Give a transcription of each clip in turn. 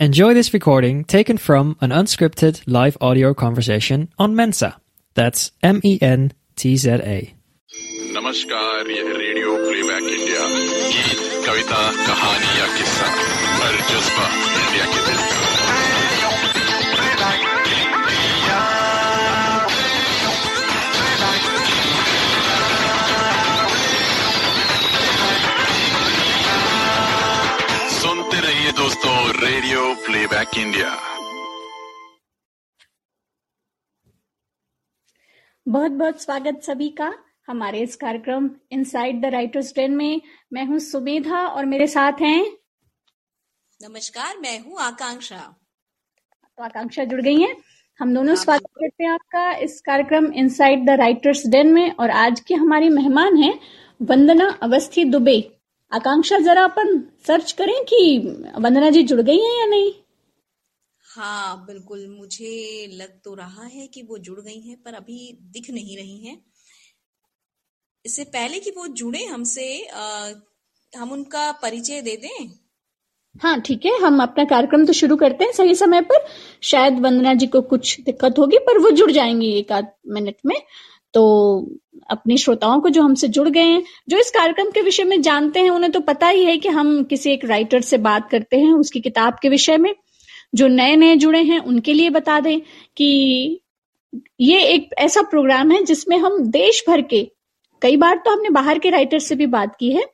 Enjoy this recording taken from an unscripted live audio conversation on Mensa. That's M E N T Z A. नमस्कार यह radio playback India गीत कविता कहानी या किस्सा हर जज्बा India के दिल का रेडियो प्लेबैक इंडिया बहुत बहुत स्वागत सभी का हमारे इस कार्यक्रम इनसाइड द राइटर्स डेन में। मैं हूँ सुमेधा और मेरे साथ हैं। नमस्कार मैं हूँ आकांक्षा। तो आकांक्षा जुड़ गई हैं। हम दोनों स्वागत करते हैं आपका इस कार्यक्रम इनसाइड द राइटर्स डेन में और आज की हमारी मेहमान हैं वंदना अवस्थी दुबे। आकांक्षा जरा अपन सर्च करें कि वंदना जी जुड़ गई हैं या नहीं? हाँ बिल्कुल। मुझे लग तो रहा है कि वो जुड़ गई हैं पर अभी दिख नहीं रही हैं। इससे पहले कि वो जुड़े हमसे हम उनका परिचय दे दें। हाँ ठीक है। हम अपना कार्यक्रम तो शुरू करते हैं सही समय पर। शायद वंदना जी को कुछ दिक्कत होगी पर वो जुड़ जाएँगी एक आध मिनट में। तो अपने श्रोताओं को जो हमसे जुड़ गए हैं, जो इस कार्यक्रम के विषय में जानते हैं, उन्हें तो पता ही है कि हम किसी एक राइटर से बात करते हैं, उसकी किताब के विषय में, जो नए नए जुड़े हैं, उनके लिए बता दें कि ये एक ऐसा प्रोग्राम है जिसमें हम देश भर के, कई बार तो हमने बाहर के राइटर से भी बात की है,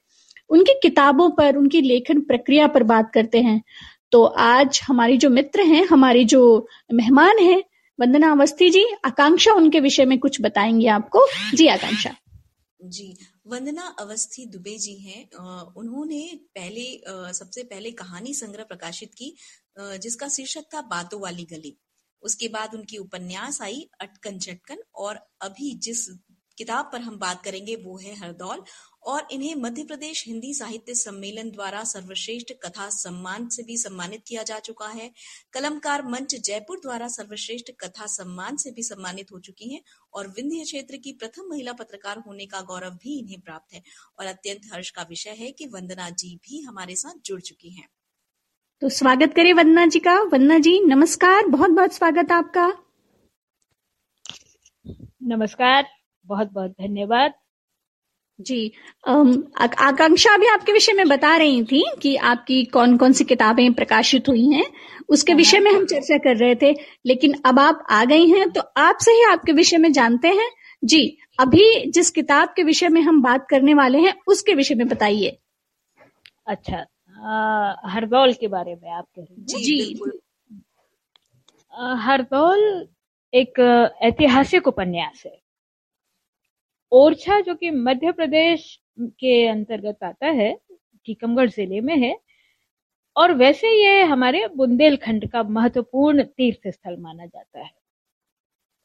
उनकी किताबों पर, उनकी लेखन प्रक्रिया पर बात करते हैं। तो आज हमारी जो मित्र हैं, हमारी जो मेहमान हैं वंदना अवस्थी जी, आकांक्षा उनके विषय में कुछ बताएँगे आपको। जी, आकांक्षा। जी, वंदना अवस्थी दुबे जी हैं। उन्होंने पहले सबसे पहले कहानी संग्रह प्रकाशित की जिसका शीर्षक था बातों वाली गली। उसके बाद उनकी उपन्यास आई, अटकन चटकन, और अभी जिस किताब पर हम बात करेंगे वो है हरदौल और इन्हें मध्य प्रदेश हिंदी साहित्य सम्मेलन द्वारा सर्वश्रेष्ठ कथा सम्मान से भी सम्मानित किया जा चुका है। कलमकार मंच जयपुर द्वारा सर्वश्रेष्ठ कथा सम्मान से भी सम्मानित हो चुकी हैं और विंध्य क्षेत्र की प्रथम महिला पत्रकार होने का गौरव भी इन्हें प्राप्त है। और अत्यंत हर्ष का विषय है कि वंदना जी भी हमारे साथ जुड़ चुकी हैं। तो स्वागत करें वंदना जी का। वंदना जी नमस्कार। बहुत बहुत स्वागत आपका। नमस्कार। बहुत बहुत धन्यवाद। जी आकांक्षा भी आपके विषय में बता रही थी कि आपकी कौन कौन सी किताबें प्रकाशित हुई हैं। उसके विषय में हम चर्चा कर रहे थे लेकिन अब आप आ गई हैं तो आपसे ही आपके विषय में जानते हैं। जी अभी जिस किताब के विषय में हम बात करने वाले हैं उसके विषय में बताइए। अच्छा हरदौल के बारे में आप कह रही हैं। जी, जी। हरदौल एक ऐतिहासिक उपन्यास है। ओरछा जो कि मध्य प्रदेश के अंतर्गत आता है, टीकमगढ़ ज़िले में है, और वैसे ये हमारे बुंदेलखंड का महत्वपूर्ण तीर्थ स्थल माना जाता है।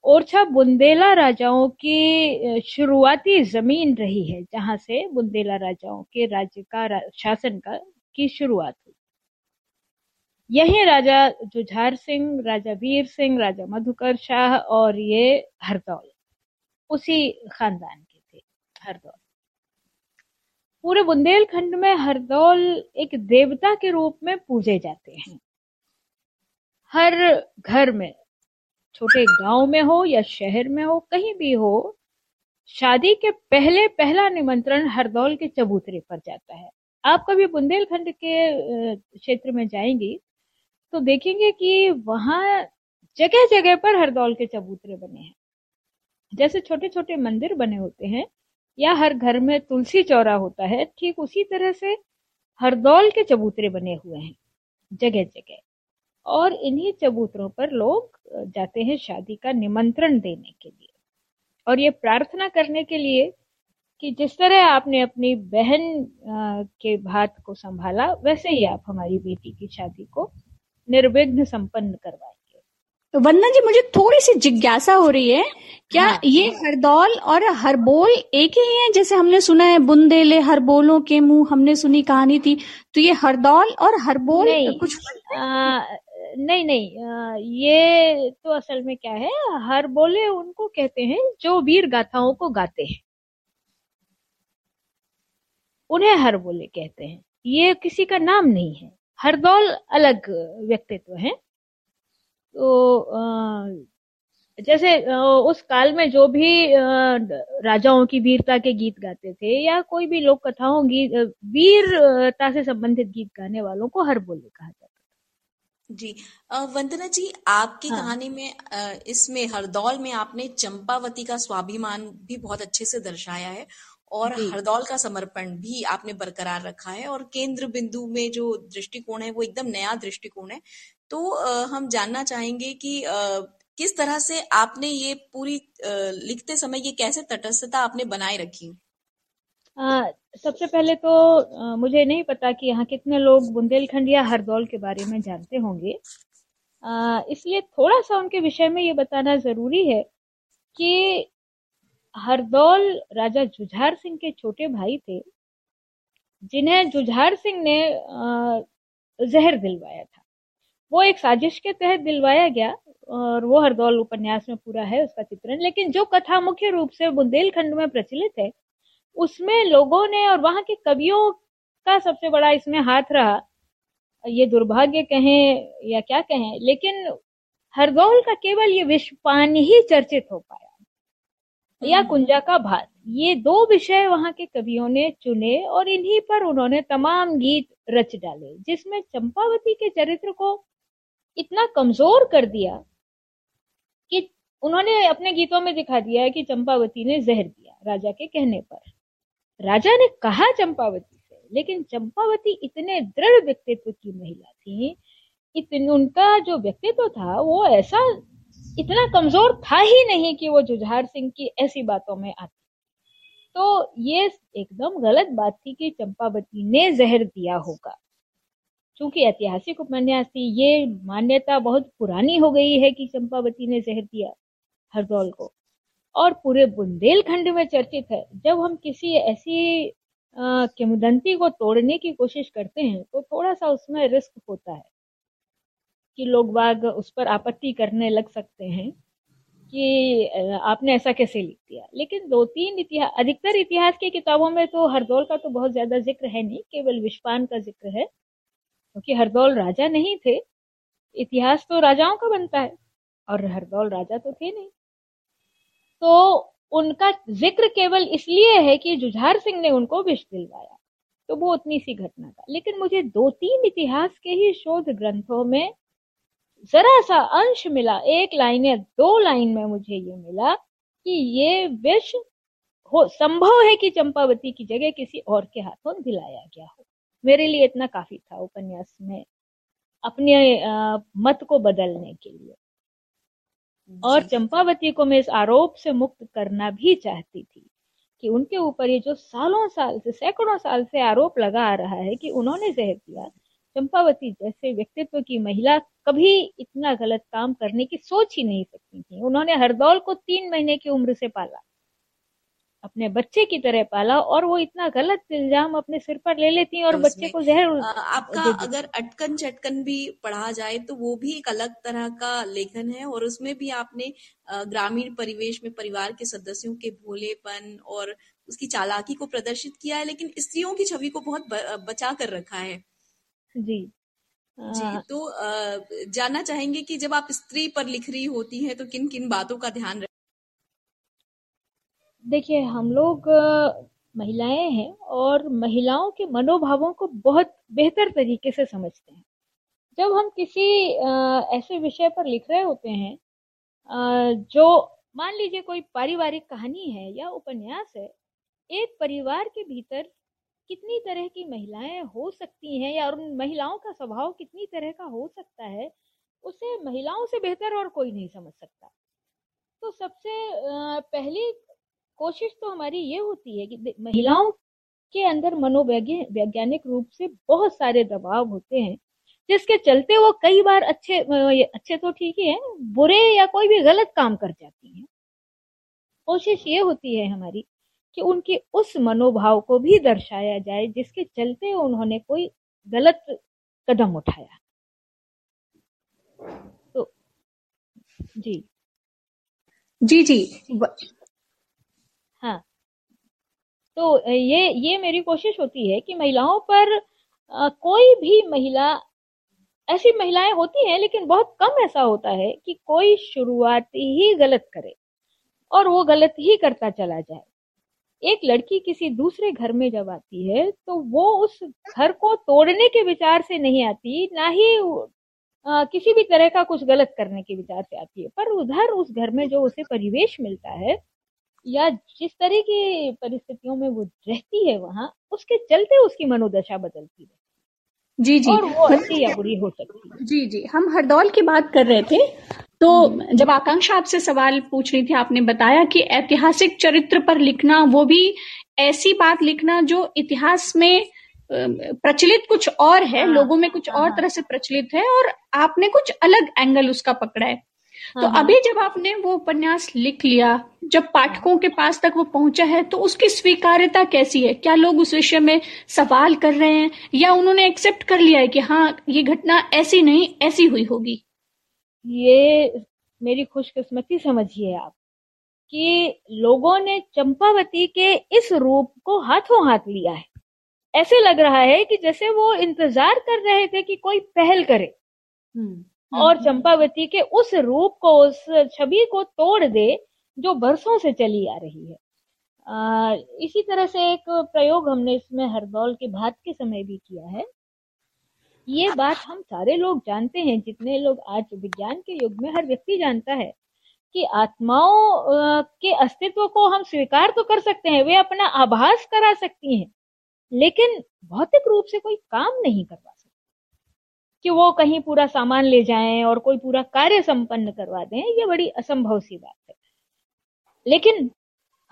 ओरछा बुंदेला राजाओं की शुरुआती ज़मीन रही है, जहाँ से बुंदेला राजाओं के राज्य का शासन का, की शुरुआत हुई। यही राजा जुझार सिंह, राजा वीर सिंह, राजा मधुकर शाह और ये हरदौल। उसी खानदान के थे, हरदौल। पूरे बुंदेलखंड में हरदौल एक देवता के रूप में पूजे जाते हैं। हर घर में, छोटे गाँव में हो या शहर में हो, कहीं भी हो, शादी के पहले पहला निमंत्रण हरदौल के चबूतरे पर जाता है। आप कभी बुंदेलखंड के क्षेत्र में जाएँगी तो देखेंगे कि वहाँ जगह जगह पर हरदौल के चबूतरे बने हैं। जैसे छोटे छोटे मंदिर बने होते हैं, या हर घर में तुलसी चौरा होता है, ठीक उसी तरह से हरदौल के चबूतरे बने हुए हैं जगह जगह और इन्हीं चबूतरों पर लोग जाते हैं शादी का निमंत्रण देने के लिए। और ये प्रार्थना करने के लिए कि जिस तरह आपने अपनी बहन के भात को संभाला, वैसे ही आप हमारी बेटी की शादी को निर्विघ्न संपन्न करवाएँगे तो वंदना जी मुझे थोड़ी सी जिज्ञासा हो रही है। क्या हाँ। ये हरदौल और हरबोल एक ही है? जैसे हमने सुना है बुंदेले हरबोलों के मुँह हमने सुनी कहानी थी। तो ये हरदौल और हरबोल नहीं। कुछ आ, नहीं नहीं आ, ये तो असल में क्या है? हरबोले उनको कहते हैं जो वीर गाथाओं को गाते हैं। उन्हें हर बोले कहते हैं। ये किसी का नाम नहीं है। हरदौल अलग व्यक्तित्व है। तो जैसे उस काल में जो भी राजाओं की वीरता के गीत गाते थे या कोई भी लोक कथाओं गीत वीरता से संबंधित गीत गाने वालों को हर बोले कहा जाता था। जी वंदना जी आपकी हाँ। कहानी में इसमें हरदौल में आपने चंपावती का स्वाभिमान भी बहुत अच्छे से दर्शाया है और हरदौल का समर्पण भी आपने बरकरार रखा है और केंद्र बिंदु में जो दृष्टिकोण है वो एकदम नया दृष्टिकोण है। तो हम जानना चाहेंगे कि किस तरह से आपने ये पूरी लिखते समय ये कैसे तटस्थता आपने बनाए रखी? सबसे पहले तो आ, मुझे नहीं पता कि यहाँ कितने लोग बुंदेलखंड या हरदौल के बारे में जानते होंगे। इसलिए थोड़ा सा उनके विषय में ये बताना ज़रूरी है कि हरदौल राजा जुझार सिंह के छोटे भाई थे जिन्हें जुझार सिंह ने जहर दिलवाया था। वो एक साजिश के तहत दिलवाया गया और वो हरदौल उपन्यास में पूरा है उसका चित्रण। लेकिन जो कथा मुख्य रूप से बुंदेलखंड में प्रचलित है उसमें लोगों ने और वहाँ के कवियों का सबसे बड़ा इसमें हाथ रहा ये दुर्भाग्य कहें या क्या कहें लेकिन हरदौल का केवल ये विश्वपान ही चर्चित हो पाया। या हम्म। कुंजा का भात ये दो विषय वहाँ के कवियों ने चुने और इन्हीं पर उन्होंने तमाम गीत रच डाले जिसमें चंपावती के चरित्र को इतना कमज़ोर कर दिया कि उन्होंने अपने गीतों में दिखा दिया है कि चंपावती ने जहर दिया राजा के कहने पर। राजा ने कहा चंपावती से, लेकिन चंपावती इतने दृढ़ व्यक्तित्व की महिला थी, इतन, उनका जो व्यक्तित्व था, वो ऐसा इतना कमज़ोर था ही नहीं कि वो जुझार सिंह की ऐसी बातों में आती। तो ये एकदम गलत बात थी कि चंपावती ने जहर दिया होगा। क्योंकि ऐतिहासिक उपन्यास थी, ये मान्यता बहुत पुरानी हो गई है कि चंपावती ने जहर दिया हरदौल को। और पूरे बुंदेलखंड में चर्चित है, जब हम किसी ऐसी किमदंती को तोड़ने की कोशिश करते हैं तो थोड़ा सा उसमें रिस्क होता है कि लोग बाग उस पर आपत्ति करने लग सकते हैं कि आपने ऐसा कैसे लिख दिया। लेकिन दो तीन इतिहास अधिकतर इतिहास की किताबों में तो हरदौल का तो बहुत ज़्यादा ज़िक्र है नहीं, केवल विश्वान का ज़िक्र है। क्योंकि हरदौल राजा नहीं थे। इतिहास तो राजाओं का बनता है, और हरदौल राजा तो थे नहीं। तो उनका ज़िक्र केवल इसलिए है कि जुझार सिंह ने उनको विष दिलवाया। तो वो उतनी सी घटना था लेकिन मुझे दो तीन इतिहास के ही शोध ग्रंथों में जरा सा अंश मिला। एक लाइन या दो लाइन में मुझे ये मिला कि ये विष हो, संभव है कि चंपावती की जगह किसी और के हाथों दिलाया गया हो। मेरे लिए इतना काफ़ी था उपन्यास में अपने मत को बदलने के लिए। और चंपावती को मैं इस आरोप से मुक्त करना भी चाहती थी कि उनके ऊपर ये जो सालों साल से सैकड़ों साल से आरोप लगा आ रहा है कि उन्होंने जहर दिया चंपावती जैसे व्यक्तित्व की महिला कभी इतना गलत काम करने की सोच ही नहीं सकती थी। उन्होंने हरदौल को तीन महीने की उम्र से पाला। अपने बच्चे की तरह पाला और वो इतना गलत इल्ज़ाम अपने सिर पर ले लेती और बच्चे को जहर आपका अगर अटकन चटकन भी पढ़ा जाए तो वो भी एक अलग तरह का लेखन है और उसमें भी आपने ग्रामीण परिवेश में परिवार के सदस्यों के भोलेपन और उसकी चालाकी को प्रदर्शित किया है लेकिन स्त्रियों की छवि को बहुत बचा कर रखा है। जी। जी तो जानना चाहेंगे कि जब आप स्त्री पर लिख रही होती हैं तो किन किन बातों का ध्यान देखिए, हम लोग महिलाएँ हैं और महिलाओं के मनोभावों को बहुत बेहतर तरीके से समझते हैं। जब हम किसी ऐसे विषय पर लिख रहे होते हैं जो मान लीजिए कोई पारिवारिक कहानी है या उपन्यास है, एक परिवार के भीतर कितनी तरह की महिलाएँ हो सकती हैं या उन महिलाओं का स्वभाव कितनी तरह का हो सकता है, उसे महिलाओं से बेहतर और कोई नहीं समझ सकता। तो सबसे पहली कोशिश तो हमारी ये होती है कि महिलाओं के अंदर मनोवैज्ञानिक रूप से बहुत सारे दबाव होते हैं जिसके चलते वो कई बार अच्छे अच्छे तो ठीक ही है बुरे या कोई भी गलत काम कर जाती हैं। कोशिश ये होती है हमारी कि उनके उस मनोभाव को भी दर्शाया जाए जिसके चलते उन्होंने कोई गलत कदम उठाया। तो जी जी। जी। हाँ। तो ये ये मेरी कोशिश होती है कि महिलाओं पर आ, कोई भी महिला ऐसी महिलाएँ होती हैं लेकिन बहुत कम ऐसा होता है कि कोई शुरुआती ही गलत करे और वो गलत ही करता चला जाए। एक लड़की किसी दूसरे घर में जब आती है तो वो उस घर को तोड़ने के विचार से नहीं आती ना ही आ, किसी भी तरह का कुछ गलत करने के विचार से आती है। पर उधर उस घर में जो उसे परिवेश मिलता है या जिस तरह की परिस्थितियों में वो रहती है वहाँ उसके चलते उसकी मनोदशा बदलती है। जी जी। और वो अच्छी या बुरी हो सकती है। जी जी। हम हरदौल की बात कर रहे थे तो जब आकांक्षा आपसे सवाल पूछ रही थी आपने बताया कि ऐतिहासिक चरित्र पर लिखना वो भी ऐसी बात लिखना जो इतिहास में प्रचलित कुछ और है हाँ, लोगों में कुछ हाँ, और हाँ। तरह से प्रचलित है और आपने कुछ अलग एंगल उसका पकड़ा है। तो हाँ, हाँ। अभी जब आपने वो उपन्यास लिख लिया जब पाठकों के पास तक वो पहुँचा है तो उसकी स्वीकार्यता कैसी है? क्या लोग उस विषय में सवाल कर रहे हैं? या उन्होंने एक्सेप्ट कर लिया है कि हाँ ये घटना ऐसी नहीं ऐसी हुई होगी? ये मेरी खुशकिस्मती समझिए आप कि लोगों ने चंपावती के इस रूप को हाथों हाथ लिया है। ऐसे लग रहा है कि जैसे वो इंतज़ार कर रहे थे कि कोई पहल करे। और चंपावती के उस रूप को उस छवि को तोड़ दे जो बरसों से चली आ रही है। आ, इसी तरह से एक प्रयोग हमने इसमें हरदौल के भात के समय भी किया है। ये बात हम सारे लोग जानते हैं जितने लोग आज विज्ञान के युग में हर व्यक्ति जानता है कि आत्माओं के अस्तित्व को हम स्वीकार तो कर सकते हैं वे अपना आभास करा सकती हैं लेकिन भौतिक रूप से कोई काम नहीं करवा सकते। कि वो कहीं पूरा सामान ले जाएँ और कोई पूरा कार्य संपन्न करवा दें ये बड़ी असंभव सी बात है। लेकिन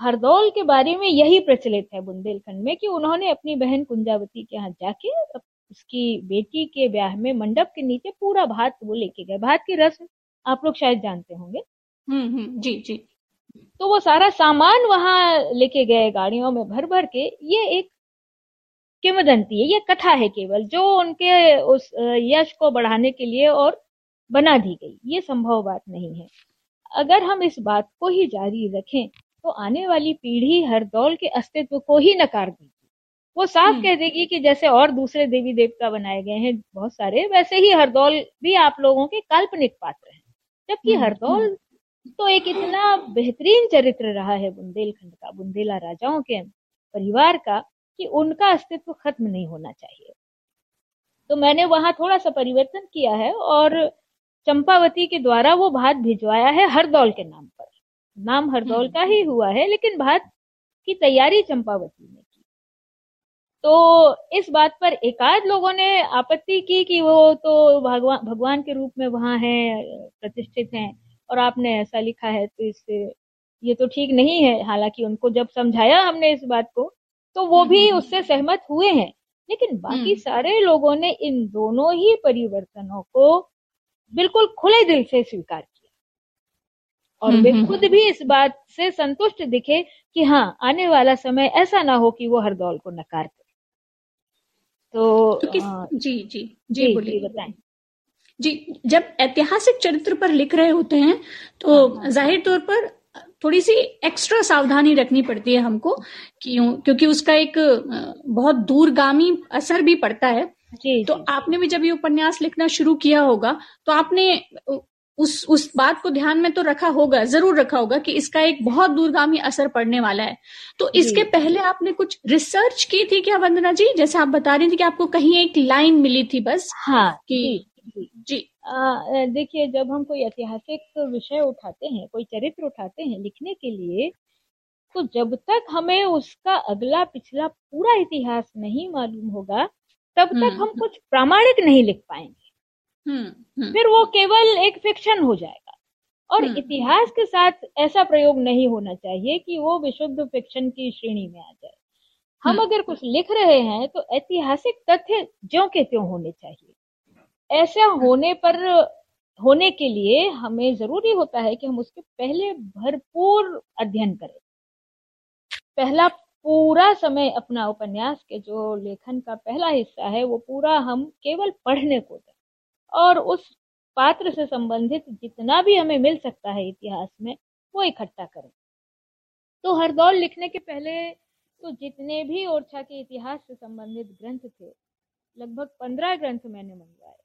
हरदौल के बारे में यही प्रचलित है बुंदेलखंड में कि उन्होंने अपनी बहन कुंजावती के यहाँ जाके उसकी बेटी के ब्याह में मंडप के नीचे पूरा भात वो लेके गए। भात की रस्म आप लोग शायद जानते होंगे। हम्म हम्म जी जी। तो वो सारा सामान वहाँ लेके गए गाड़ियों में भर भर के। ये एक किंवदंती है। ये कथा है केवल जो उनके उस यश को बढ़ाने के लिए और बना दी गई। ये संभव बात नहीं है। अगर हम इस बात को ही जारी रखें तो आने वाली पीढ़ी हरदौल के अस्तित्व को ही नकार देगी। वो साफ़ हम्म। कह देगी कि जैसे और दूसरे देवी देवता बनाए गए हैं बहुत सारे वैसे ही हरदौल भी आप लोगों के काल्पनिक पात्र हैं। जबकि हम्म, हरदौल तो एक इतना बेहतरीन चरित्र रहा है बुंदेलखंड का बुंदेला राजाओं के परिवार का कि उनका अस्तित्व खत्म नहीं होना चाहिए। तो मैंने वहाँ थोड़ा सा परिवर्तन किया है और चंपावती के द्वारा वो भात भिजवाया है हरदौल के नाम पर। नाम हरदौल हम्म। का ही हुआ है लेकिन भात की तैयारी चंपावती ने की। तो इस बात पर एकाध लोगों ने आपत्ति की कि वो तो भगवान भगवान के रूप में वहाँ है प्रतिष्ठित हैं और आपने ऐसा लिखा है तो इससे ये तो ठीक नहीं है। हालाँकि उनको जब समझाया हमने इस बात को तो वो भी हम्म, उससे सहमत हुए हैं लेकिन बाकी हम्म। सारे लोगों ने इन दोनों ही परिवर्तनों को बिल्कुल खुले दिल से स्वीकार किया और हम्म, वे हम्म। खुद भी इस बात से संतुष्ट दिखे कि हाँ आने वाला समय ऐसा ना हो कि वो हर दौल को नकार करे तो तो किस अ, जी जी जी जी जी बोलिए बताएँ जी जब ऐतिहासिक चरित्र पर लिख रहे होते हैं तो हाँ। ज़ाहिर तौर पर थोड़ी सी एक्स्ट्रा सावधानी रखनी पड़ती है हमको क्यों क्योंकि उसका एक बहुत दूरगामी असर भी पड़ता है। जी तो जी। आपने भी जब ये उपन्यास लिखना शुरू किया होगा तो आपने उस उस बात को ध्यान में तो रखा होगा ज़रूर रखा होगा कि इसका एक बहुत दूरगामी असर पड़ने वाला है। तो इसके पहले आपने कुछ रिसर्च की थी क्या वंदना जी? जैसे आप बता रही थी कि आपको कहीं एक लाइन मिली थी बस हाँ कि जी देखिए जब हम कोई ऐतिहासिक विषय उठाते हैं कोई चरित्र उठाते हैं लिखने के लिए तो जब तक हमें उसका अगला पिछला पूरा इतिहास नहीं मालूम होगा तब तक हम्म, हम कुछ प्रामाणिक नहीं लिख पाएँगे। हम्म हम्म। फिर वो केवल एक फिक्शन हो जाएगा। और। इतिहास के साथ ऐसा प्रयोग नहीं होना चाहिए कि वो विशुद्ध फिक्शन की श्रेणी में आ जाए। हम। अगर कुछ लिख रहे हैं तो ऐतिहासिक तथ्य ज्यो के त्यों होने चाहिए। ऐसा होने पर, होने के लिए हमें ज़रूरी होता है कि हम उसके पहले भरपूर अध्ययन करें। पहला पूरा समय अपना उपन्यास के जो लेखन का पहला हिस्सा है, वो पूरा हम केवल पढ़ने को दें। और उस पात्र से संबंधित जितना भी हमें मिल सकता है इतिहास में, वो इकट्ठा करें। तो हर दौर लिखने के पहले तो जितने भी ओरछा के इतिहास से संबंधित ग्रंथ थे, लगभग पंद्रह ग्रंथ मैंने मंगवाए।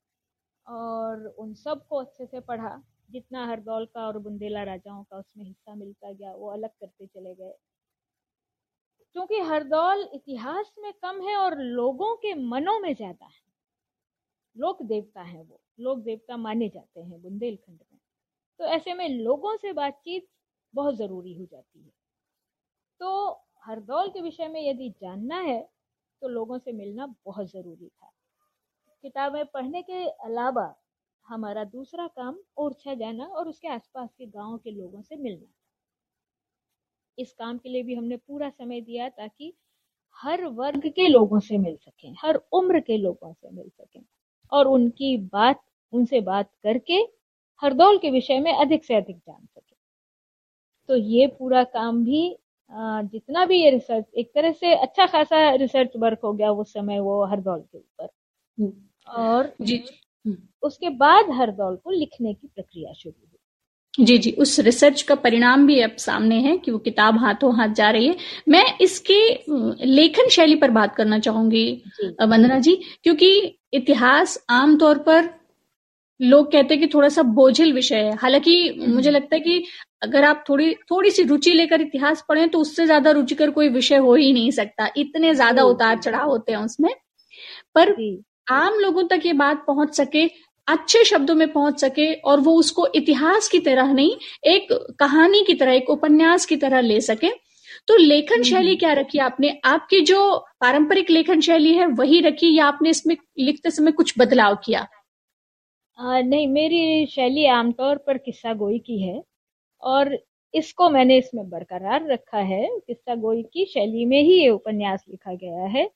और उन सबको अच्छे से पढ़ा। जितना हरदौल का और बुंदेला राजाओं का उसमें हिस्सा मिलता गया, वो अलग करते चले गए। क्योंकि हरदौल इतिहास में कम है और लोगों के मनों में ज़्यादा है। लोक देवता है वो। लोक देवता माने जाते हैं बुंदेलखंड में। तो ऐसे में लोगों से बातचीत बहुत ज़रूरी हो जाती है। तो हरदौल के विषय में यदि जानना है तो लोगों से मिलना बहुत ज़रूरी था। किताबें पढ़ने के अलावा हमारा दूसरा काम ओरछा जाना और उसके आसपास के गाँव के लोगों से मिलना इस काम के लिए भी हमने पूरा समय दिया ताकि हर वर्ग के लोगों से मिल सकें, हर उम्र के लोगों से मिल सकें और उनकी बात, उनसे बात करके हरदौल के विषय में अधिक से अधिक जान सके तो ये पूरा काम भी जितना भी ये रिसर्च एक तरह से अच्छा खासा रिसर्च वर्क हो गया उस समय वो हरदौल के ऊपर। और जी हम्म। उसके बाद हरदौल को लिखने की प्रक्रिया शुरू हुई। जी जी उस रिसर्च का परिणाम भी अब सामने है कि वो किताब हाथों हाथ जा रही है। मैं इसके लेखन शैली पर बात करना चाहूँगी वंदना जी क्योंकि इतिहास आमतौर पर लोग कहते हैं कि थोड़ा सा बोझिल विषय है। हालाँकि हम्म। मुझे लगता है कि अगर आप थोड़ी थोड़ी सी रुचि लेकर इतिहास पढ़ें तो उससे ज़्यादा रुचिकर कोई विषय हो ही नहीं सकता। इतने ज़्यादा उतार चढ़ाव होते हैं उसमें। पर आम लोगों तक ये बात पहुँच सके अच्छे शब्दों में पहुँच सके और वो उसको इतिहास की तरह नहीं एक कहानी की तरह एक उपन्यास की तरह ले सके। तो लेखन हम्म, शैली। क्या रखी आपने? आपकी जो पारंपरिक लेखन शैली है वही रखी या आपने इसमें लिखते समय कुछ बदलाव किया? आ, नहीं मेरी शैली आमतौर पर किस्सा गोई की है और इसको मैंने इसमें बरकरार रखा है। किस्सा गोई की शैली में ही ये उपन्यास लिखा गया है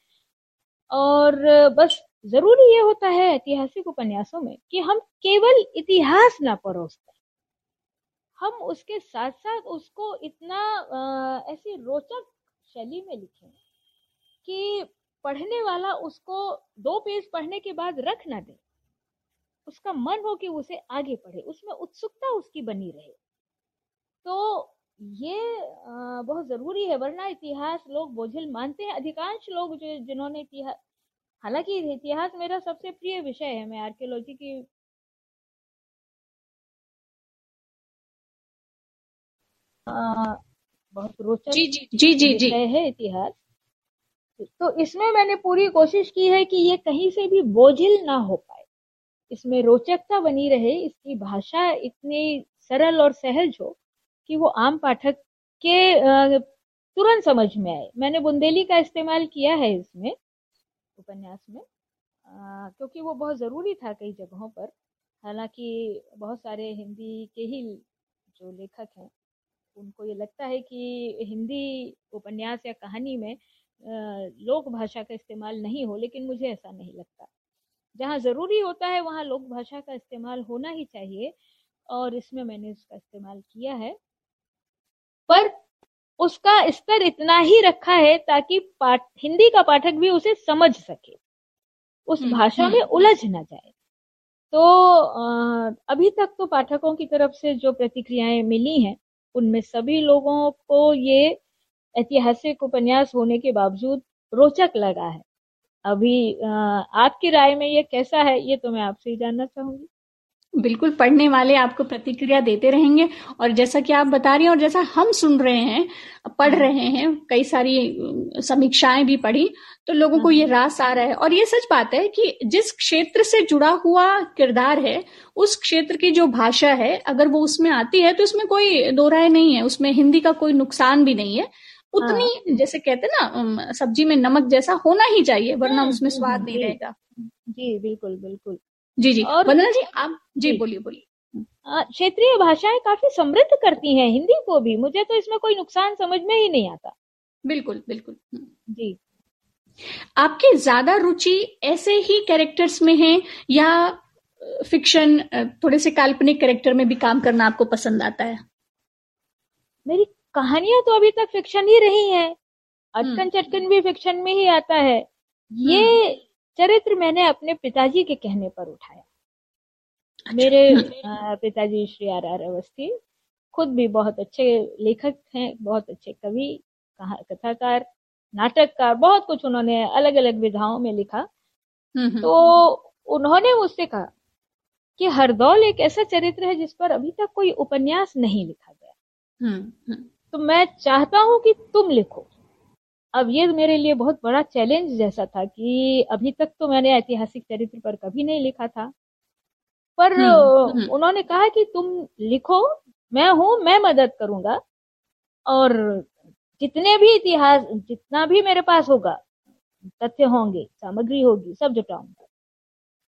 और बस ज़रूरी ये होता है ऐतिहासिक उपन्यासों में कि हम केवल इतिहास ना परोसते। हम उसके साथ साथ उसको इतना ऐसी रोचक शैली में लिखें कि पढ़ने वाला उसको दो पेज पढ़ने के बाद रख ना दे। उसका मन हो कि उसे आगे पढ़े, उसमें उत्सुकता उसकी बनी रहे। तो ये बहुत ज़रूरी है, वरना इतिहास लोग बोझिल मानते हैं। अधिकांश लोग जो, जिन्होंने इतिहास हालाँकि इतिहास मेरा सबसे प्रिय विषय है मैं आर्कियोलॉजी की बहुत रोचक जी जी जी जी जी। है इतिहास। तो इसमें मैंने पूरी कोशिश की है कि ये कहीं से भी बोझिल ना हो पाए। इसमें रोचकता बनी रहे इसकी भाषा इतनी सरल और सहज हो कि वो आम पाठक के तुरंत समझ में आए। मैंने बुंदेली का इस्तेमाल किया है इसमें। उपन्यास में आ, क्योंकि वो बहुत ज़रूरी था कई जगहों पर। हालाँकि बहुत सारे हिंदी के ही जो लेखक हैं उनको ये लगता है कि हिंदी उपन्यास या कहानी में लोक भाषा का इस्तेमाल नहीं हो लेकिन मुझे ऐसा नहीं लगता। जहाँ ज़रूरी होता है वहाँ लोक भाषा का इस्तेमाल होना ही चाहिए और इसमें मैंने उसका इस्तेमाल किया है। पर उसका स्तर इतना ही रखा है ताकि पाठ हिंदी का पाठक भी उसे समझ सके। उस हम्म, भाषा हम्म। में उलझ ना जाए। तो अभी तक तो पाठकों की तरफ़ से जो प्रतिक्रियाएँ मिली हैं उनमें सभी लोगों को ये ऐतिहासिक उपन्यास होने के बावजूद रोचक लगा है। अभी आपकी राय में ये कैसा है ये तो मैं आपसे ही जानना चाहूँगी। बिल्कुल पढ़ने वाले आपको प्रतिक्रिया देते रहेंगे। और जैसा कि आप बता रही हैं और जैसा हम सुन रहे हैं पढ़ हाँ। रहे हैं कई सारी समीक्षाएँ भी पढ़ी तो लोगों को ये हाँ। रास आ रहा है। और ये सच बात है कि जिस क्षेत्र से जुड़ा हुआ किरदार है उस क्षेत्र की जो भाषा है अगर वो उसमें आती है तो उसमें कोई दो राय नहीं है। उसमें हिंदी का कोई नुकसान भी नहीं है। उतनी हाँ। जैसे कहते ना सब्ज़ी में नमक जैसा होना ही चाहिए वरना उसमें स्वाद नहीं रहेगा। जी बिल्कुल बिल्कुल। जी जी। और वंदना जी आप जी। बोलिए बोलिए। क्षेत्रीय भाषाएँ काफ़ी समृद्ध करती हैं हिंदी को भी। मुझे तो इसमें कोई नुकसान समझ में ही नहीं आता। बिल्कुल बिल्कुल। जी। आपकी ज़्यादा रुचि ऐसे ही कैरेक्टर्स में है या फिक्शन थोड़े से काल्पनिक कैरेक्टर में भी काम करना आपको पसंद आता है? मेरी कहानियाँ तो अभी तक फिक्शन ही रही हैं। अटकन हम्म। चटकन भी फिक्शन में ही आता है। ये हम्म। चरित्र मैंने अपने पिताजी के कहने पर उठाया। अच्छा। मेरे पिताजी श्री आर आर अवस्थी खुद भी बहुत अच्छे लेखक हैं बहुत अच्छे कवि कथाकार नाटककार बहुत कुछ उन्होंने अलग अलग विधाओं में लिखा। हम्म, हम्म। तो उन्होंने मुझसे कहा कि हरदौल एक ऐसा चरित्र है जिस पर अभी तक कोई उपन्यास नहीं लिखा गया। हम्म, हम्म, तो मैं चाहता हूँ कि तुम लिखो। अब ये मेरे लिए बहुत बड़ा चैलेंज जैसा था कि अभी तक तो मैंने ऐतिहासिक चरित्र पर कभी नहीं लिखा था। पर हम्म, हम्म। उन्होंने कहा कि तुम लिखो मैं हूँ मैं मदद करूँगा और जितने भी इतिहास जितना भी मेरे पास होगा तथ्य होंगे सामग्री होगी सब जुटाऊँगा।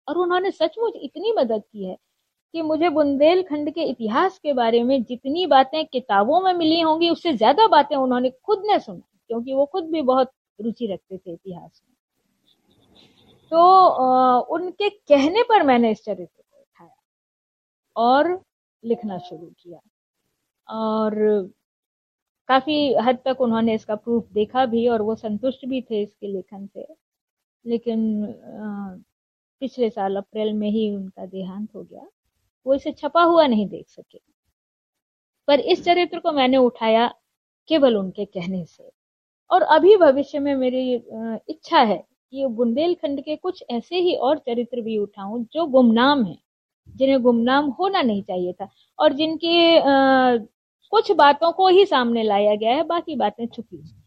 और उन्होंने सचमुच इतनी मदद की है कि मुझे बुंदेलखंड के इतिहास के बारे में जितनी बातें किताबों में मिली होंगी उससे ज़्यादा बातें उन्होंने खुद ने सुना। क्योंकि वो खुद भी बहुत रुचि रखते थे इतिहास में। तो अ, उनके कहने पर मैंने इस चरित्र को उठाया और लिखना शुरू किया। और काफ़ी हद तक उन्होंने इसका प्रूफ देखा भी और वो संतुष्ट भी थे इसके लेखन से। लेकिन अ, पिछले साल अप्रैल में ही उनका देहांत हो गया। वो इसे छपा हुआ नहीं देख सके। पर इस चरित्र को मैंने उठाया केवल उनके कहने से। और अभी भविष्य में मेरी इच्छा है कि बुंदेलखंड के कुछ ऐसे ही और चरित्र भी उठाऊं जो गुमनाम हैं जिन्हें गुमनाम होना नहीं चाहिए था और जिनके कुछ बातों को ही सामने लाया गया है बाकी बातें छुपी हैं।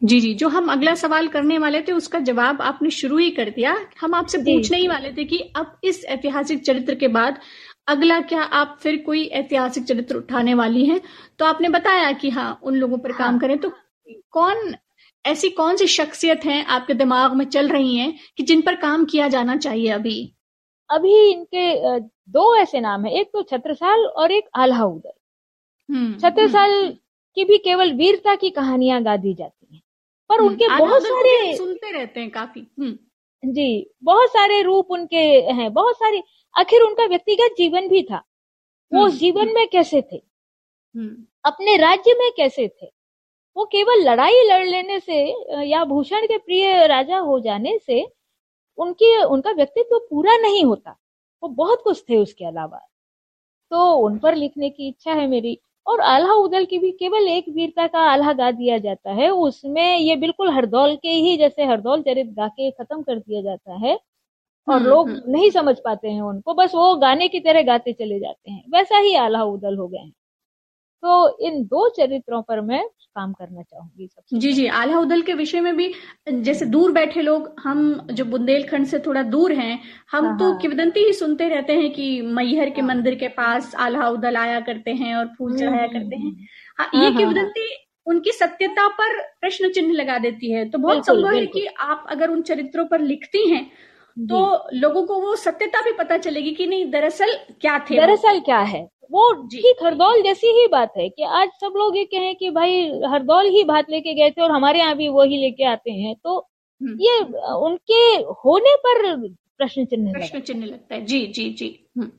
जी जी जो हम अगला सवाल करने वाले थे उसका जवाब आपने शुरू ही कर दिया हम आपसे पूछने ही वाले थे कि अब इस ऐतिहासिक चरित्र के बाद अगला क्या आप फिर कोई ऐतिहासिक चरित्र उठाने वाली हैं? तो आपने बताया कि हाँ उन लोगों पर हाँ। काम। करें। तो कौन ऐसी कौन सी शख्सियत हैं आपके दिमाग में चल रही हैं कि जिन पर काम किया जाना चाहिए अभी? अभी इनके दो ऐसे नाम है। एक तो छत्रसाल और एक आल्हा उदय हम्म, छत्रसाल की भी केवल वीरता की कहानियाँ गा दी जाती हैं। पर हम्म, उनके बहुत सारे सुनते रहते हैं काफ़ी। हम्म। जी बहुत सारे रूप उनके हैं बहुत सारे आखिर उनका व्यक्तिगत जीवन भी था। वो हम्म, उस जीवन में कैसे थे? हम्म। अपने राज्य में कैसे थे? वो केवल लड़ाई लड़ लेने से या भूषण के प्रिय राजा हो जाने से उनकी उनका व्यक्तित्व पूरा नहीं होता। वो बहुत कुछ थे उसके अलावा। तो उन पर लिखने की इच्छा है मेरी। और आल्हा उदल की भी केवल एक वीरता का आल्हा गा दिया जाता है। उसमें ये बिल्कुल हरदौल के ही जैसे हरदौल चरित गा के खत्म कर दिया जाता है। और हम्म, लोग हम्म। नहीं समझ पाते हैं उनको बस वो गाने की तरह गाते चले जाते हैं। वैसा ही आल्हा उदल हो गए हैं। तो इन दो चरित्रों पर मैं काम करना चाहूँगी सबसे जी जी। आल्हा उदल के विषय में भी जैसे दूर बैठे लोग हम जो बुंदेलखंड से थोड़ा दूर हैं हम हाँ, तो हाँ। किवदंती ही सुनते रहते हैं कि मैहर के हाँ। मंदिर के पास आल्हा उदल आया करते हैं और फूल चढ़ाया करते हैं। ये हाँ, किवदंती उनकी सत्यता पर प्रश्न चिन्ह लगा देती है। तो बहुत संभव है कि आप अगर उन चरित्रों पर लिखती हैं तो लोगों को वो सत्यता भी पता चलेगी कि नहीं दरअसल क्या थे दरअसल क्या है? वो ठीक हरदौल जैसी ही बात है कि आज सब लोग ये कहें कि भाई हरदौल ही भात लेके गए थे और हमारे यहाँ भी वही लेके आते हैं तो हम्म, ये उनके होने पर प्रश्न चिन्ह प्रश्न चिन्ह लगता है। जी जी जी। हम्म।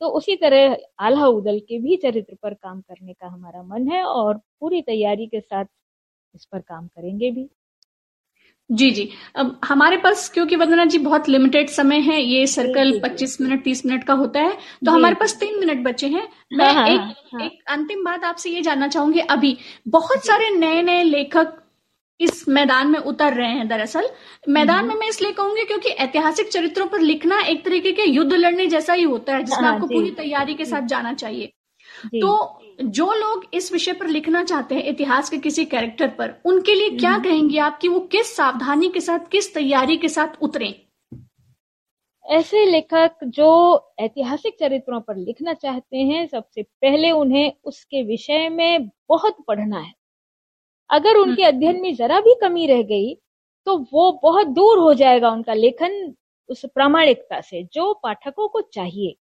तो उसी तरह आल्हा उदल के भी चरित्र पर काम करने का हमारा मन है और पूरी तैयारी के साथ इस पर काम करेंगे भी। जी जी अब हमारे पास क्योंकि वंदना जी बहुत लिमिटेड समय है ये सर्कल जी, जी। 25 मिनट 30 मिनट का होता है तो हमारे पास तीन मिनट बचे हैं मैं हाँ, हाँ, एक हाँ, हाँ। एक अंतिम बात आपसे ये जानना चाहूँगी अभी बहुत सारे नए नए लेखक इस मैदान में उतर रहे हैं दरअसल मैदान हम्म। में मैं इसलिए कहूँगी क्योंकि ऐतिहासिक चरित्रों पर लिखना एक तरीके के युद्ध लड़ने जैसा ही होता है जिसमें हाँ, आपको पूरी तैयारी के साथ जाना चाहिए तो जो लोग इस विषय पर लिखना चाहते हैं इतिहास के किसी कैरेक्टर पर उनके लिए क्या हम्म। कहेंगे आप कि वो किस सावधानी के साथ किस तैयारी के साथ उतरें? ऐसे लेखक जो ऐतिहासिक चरित्रों पर लिखना चाहते हैं सबसे पहले उन्हें उसके विषय में बहुत पढ़ना है। अगर उनके अध्ययन में जरा भी कमी रह गई तो वो बहुत दूर हो जाएगा उनका लेखन उस प्रामाणिकता से जो पाठकों को चाहिए।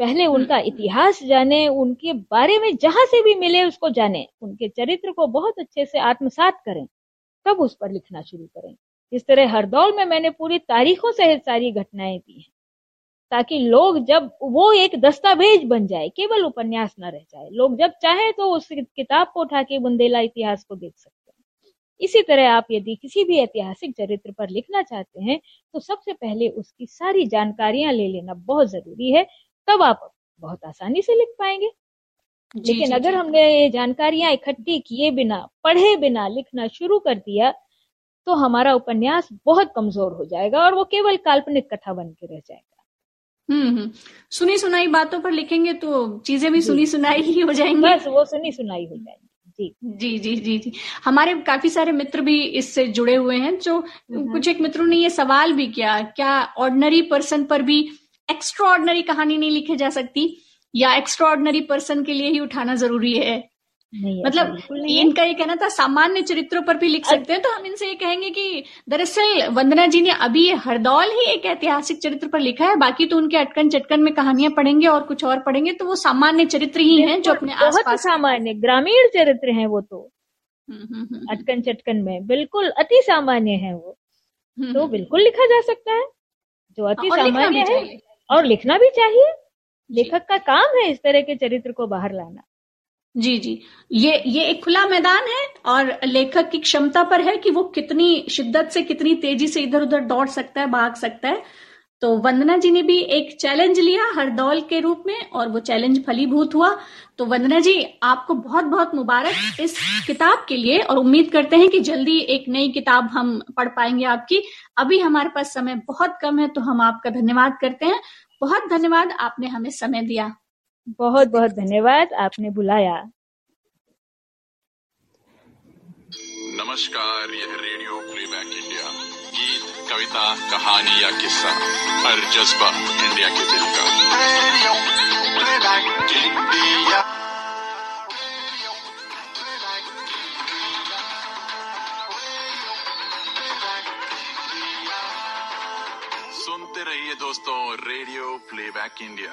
पहले उनका इतिहास जाने उनके बारे में जहाँ से भी मिले उसको जाने उनके चरित्र को बहुत अच्छे से आत्मसात करें तब उस पर लिखना शुरू करें। इस तरह हरदौल में मैंने पूरी तारीखों सहित सारी घटनाएँ दी हैं ताकि लोग जब वो एक दस्तावेज़ बन जाए केवल उपन्यास न रह जाए लोग जब चाहे तो उस किताब को उठा के बुंदेला इतिहास को देख सकते हैं। इसी तरह आप यदि किसी भी ऐतिहासिक चरित्र पर लिखना चाहते हैं तो सबसे पहले उसकी सारी जानकारियाँ ले लेना बहुत ज़रूरी है तब आप बहुत आसानी से लिख पाएँगे। जी, लेकिन जी, अगर जी। हमने ये जानकारियाँ इकट्ठी किए बिना पढ़े बिना लिखना शुरू कर दिया तो हमारा उपन्यास बहुत कमज़ोर हो जाएगा और वो केवल काल्पनिक कथा बन के रह जाएगा। हम्म हम्म। सुनी सुनाई बातों पर लिखेंगे तो चीज़ें भी सुनी सुनाई ही हो जाएँगी। बस वो सुनी सुनाई हो जाएगी। जी। जी जी जी जी। हमारे काफ़ी सारे मित्र भी इससे जुड़े हुए हैं जो कुछ एक मित्रों ने ये सवाल भी किया क्या ऑर्डनरी पर्सन पर भी एक्स्ट्रा ऑर्डिनरी कहानी नहीं लिखी जा सकती या एक्स्ट्रॉर्डनरी पर्सन के लिए ही उठाना ज़रूरी है। नहीं मतलब इनका ये कहना था सामान्य चरित्रों पर भी लिख सकते हैं तो हम इनसे ये कहेंगे कि दरअसल वंदना जी ने अभी ये हरदौल ही एक ऐतिहासिक चरित्र पर लिखा है बाकी तो उनके अटकन चटकन में कहानियाँ पढ़ेंगे और कुछ और पढ़ेंगे तो वो सामान्य चरित्र ही हैं जो अपने आसपास सामान्य ग्रामीण चरित्र हैं वो तो। हम्म, हम्म, हम्म, अटकन चटकन में बिल्कुल अति सामान्य है वो। तो बिल्कुल लिखा जा सकता है जो अति भी सामान्य है। और लिखना भी चाहिए। लेखक का काम है इस तरह के चरित्र को बाहर लाना। जी जी। ये ये एक खुला मैदान है और लेखक की क्षमता पर है कि वो कितनी शिद्दत से कितनी तेज़ी से इधर उधर दौड़ सकता है भाग सकता है। तो वंदना जी ने भी एक चैलेंज लिया हरदौल के रूप में और वो चैलेंज फलीभूत हुआ। तो वंदना जी आपको बहुत बहुत मुबारक इस किताब के लिए और उम्मीद करते हैं कि जल्दी एक नई किताब हम पढ़ पाएँगे आपकी। अभी हमारे पास समय बहुत कम है तो हम आपका धन्यवाद करते हैं। बहुत धन्यवाद आपने हमें समय दिया। बहुत बहुत धन्यवाद आपने बुलाया। नमस्कार यह रेडियो प्लेबैक इंडिया। कविता कहानी या किस्सा हर जज्बा इंडिया के दिल का। सुनते रहिए दोस्तों radio playback India.